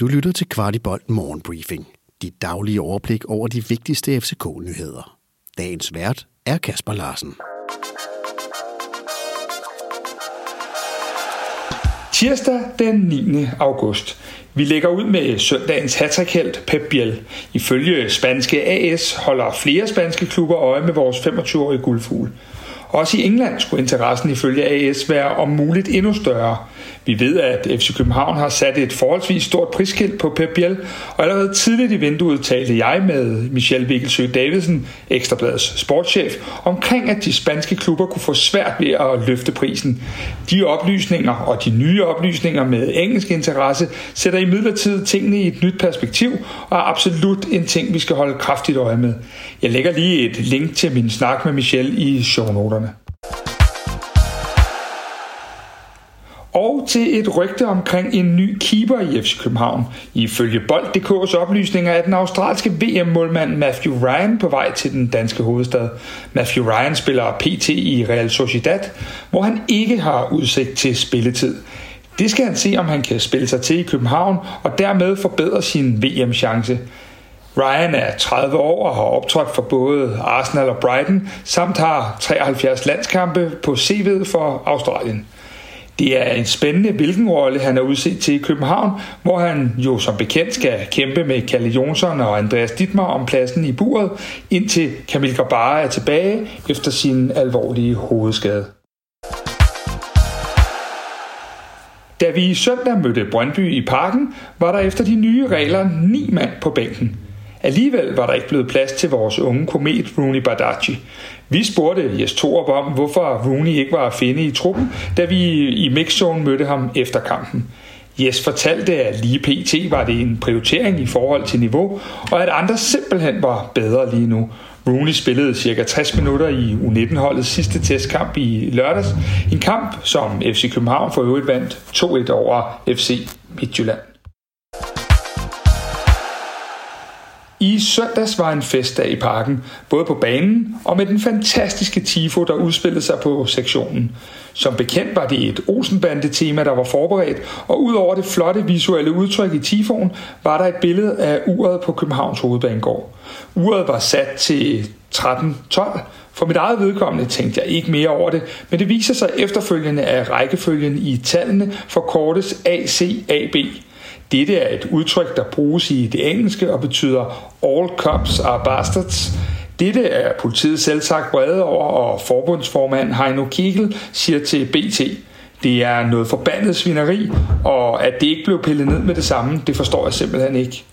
Du lytter til Kvartibolt Morgenbriefing. Dit daglige overblik over de vigtigste FCK-nyheder. Dagens vært er Kasper Larsen. Tirsdag den 9. august. Vi lægger ud med søndagens hattrick Pep Biel. Ifølge spanske AS holder flere spanske klubber øje med vores 25-årige guldfugl. Også i England skulle interessen ifølge AS være om muligt endnu større. Vi ved, at FC København har sat et forholdsvis stort prisskilt på Pep Biel, og allerede tidligt i vinduet talte jeg med Michel Vigelsø Davidsen, Ekstrabladets sportschef, omkring at de spanske klubber kunne få svært ved at løfte prisen. De oplysninger og de nye oplysninger med engelsk interesse sætter i midlertid tingene i et nyt perspektiv og er absolut en ting, vi skal holde kraftigt øje med. Jeg lægger lige et link til min snak med Michel i shownoterne. Og til et rygte omkring en ny keeper i FC København. Ifølge Bold.dk's oplysninger er den australske VM-målmand Matthew Ryan på vej til den danske hovedstad. Matthew Ryan spiller PT i Real Sociedad, hvor han ikke har udsigt til spilletid. Det skal han se, om han kan spille sig til i København og dermed forbedre sin VM-chance. Ryan er 30 år og har optrådt for både Arsenal og Brighton, samt har 73 landskampe på CV'et for Australien. Det er en spændende, hvilken rolle han er udset til i København, hvor han jo som bekendt skal kæmpe med Kalle Jonsson og Andreas Dittmar om pladsen i buret, indtil Kamil Grabara er tilbage efter sin alvorlige hovedskade. Da vi i søndag mødte Brøndby i parken, var der efter de nye regler ni mand på bænken. Alligevel var der ikke blevet plads til vores unge komet Rooney Badachi. Vi spurgte Jes Torup om, hvorfor Rooney ikke var at finde i truppen, da vi i mixzone mødte ham efter kampen. Jes fortalte, at lige pt. var det en prioritering i forhold til niveau, og at andre simpelthen var bedre lige nu. Rooney spillede cirka 60 minutter i U19-holdets sidste testkamp i lørdags. En kamp, som FC København for øvrigt vandt 2-1 over FC Midtjylland. I søndags var en festdag i parken, både på banen og med den fantastiske tifo, der udspillede sig på sektionen. Som bekendt var det et Olsenbande-tema, der var forberedt, og udover det flotte visuelle udtryk i tifoen, var der et billede af uret på Københavns Hovedbanegård. Uret var sat til 13.12, for mit eget vedkommende tænkte jeg ikke mere over det, men det viser sig efterfølgende, at rækkefølgen i tallene for kortes ACAB. Dette er et udtryk, der bruges i det engelske og betyder All cops are bastards. Dette er politiet selv sagt brede over, og forbundsformand Heino Kegel siger til BT, det er noget forbandet svineri, og at det ikke blev pillet ned med det samme, det forstår jeg simpelthen ikke.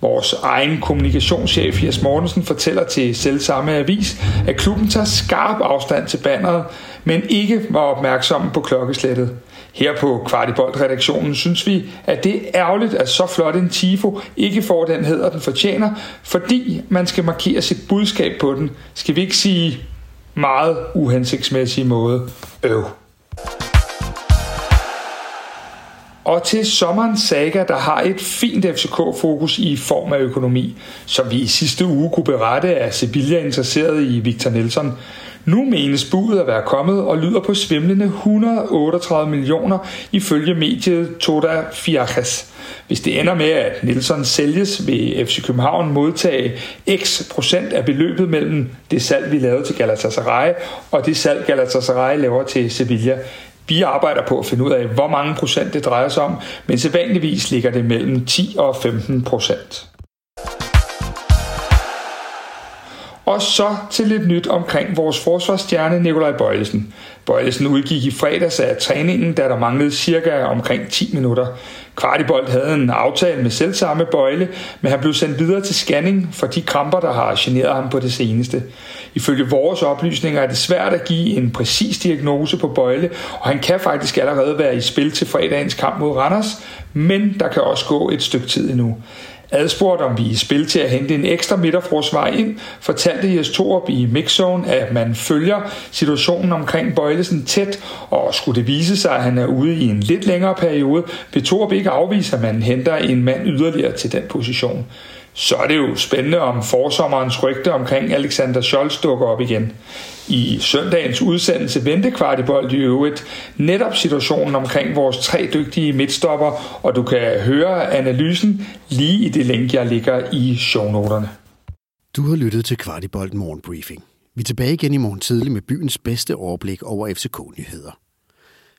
Vores egen kommunikationschef Jes Mortensen fortæller til selv samme avis, at klubben tager skarp afstand til banneret, men ikke var opmærksomme på klokkeslættet. Her på Kvartibolt-redaktionen synes vi, at det er ærgerligt, at så flot en tifo ikke får den hedder, den fortjener, fordi man skal markere sit budskab på den. Skal vi ikke sige meget uhensigtsmæssig måde? Øv. Og til sommerens saga, der har et fint FCK-fokus i form af økonomi, som vi i sidste uge kunne berette, at Sevilla interesseret i Victor Nelson. Nu menes budet at være kommet og lyder på svimlende 138 millioner ifølge mediet Toda Fiajes. Hvis det ender med, at Nielsen sælges, vil FC København modtage x procent af beløbet mellem det salg, vi lavede til Galatasaray, og det salg, Galatasaray laver til Sevilla. Vi arbejder på at finde ud af, hvor mange procent det drejer sig om, men sædvanligvis ligger det mellem 10 og 15 procent. Og så til lidt nyt omkring vores forsvarsstjerne Nikolaj Bøjlesen. Bøjlesen udgik i fredags af træningen, da der manglede cirka omkring 10 minutter. Kvartibold havde en aftale med selvsamme Bøjle, men han blev sendt videre til scanning for de kramper, der har generet ham på det seneste. Ifølge vores oplysninger er det svært at give en præcis diagnose på Bøjle, og han kan faktisk allerede være i spil til fredagens kamp mod Randers, men der kan også gå et stykke tid endnu. Adspurgt om vi er i spil til at hente en ekstra midterforsvar ind, fortalte Jes Torup i Mixzone, at man følger situationen omkring Bøjlesen tæt, og skulle det vise sig, at han er ude i en lidt længere periode, vil Torup ikke afvise, at man henter en mand yderligere til den position. Så er det jo spændende, om forsommerens rygte omkring Alexander Scholz dukker op igen. I søndagens udsendelse vendte Kvartibold i øvrigt netop situationen omkring vores tre dygtige midtstopper, og du kan høre analysen lige i det link, jeg ligger i shownoterne. Du har lyttet til Kvartibold Morgenbriefing. Vi er tilbage igen i morgen tidlig med byens bedste overblik over FCK-nyheder.